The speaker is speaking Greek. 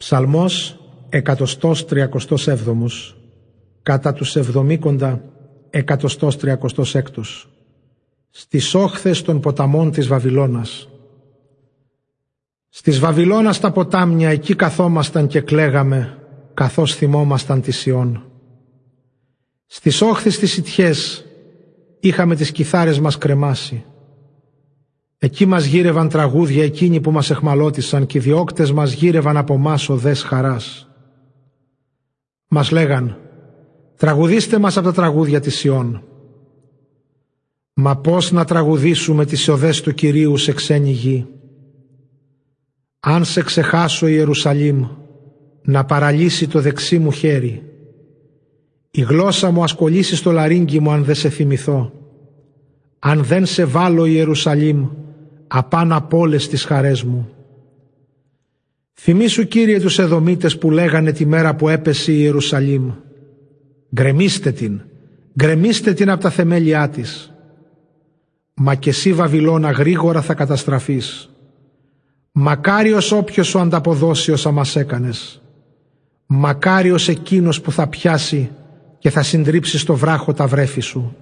Ψαλμός 137 κατά τους εβδομήκοντα 136 στις όχθες των ποταμών της Βαβυλώνας. Στις Βαβυλώνας τα ποτάμια εκεί καθόμασταν και κλαίγαμε καθώς θυμόμασταν τη Σιών. Στις όχθες της Ιτιές είχαμε τις κιθάρες μας κρεμάσει. Εκεί μας γύρευαν τραγούδια εκείνοι που μας εχμαλώτησαν και οι διώκτες μας γύρευαν από μας οδές χαράς. Μας λέγαν «Τραγουδίστε μας από τα τραγούδια της Ιών». Μα πώς να τραγουδήσουμε τις οδές του Κυρίου σε ξένη γη. Αν σε ξεχάσω Ιερουσαλήμ, να παραλύσει το δεξί μου χέρι. Η γλώσσα μου σκολήσει στο λαρίνγκι μου αν δεν σε θυμηθώ. Αν δεν σε βάλω Ιερουσαλήμ, απάνω από όλες τις χαρές μου. Θυμήσου Κύριε τους Εδωμίτες που λέγανε τη μέρα που έπεσε η Ιερουσαλήμ. Γκρεμίστε την, γκρεμίστε την από τα θεμέλια της. Μα και εσύ Βαβυλώνα γρήγορα θα καταστραφείς. Μακάριος όποιος σου ανταποδώσει όσα μας έκανες. Μακάριος εκείνος που θα πιάσει και θα συντρίψει στο βράχο τα βρέφη σου.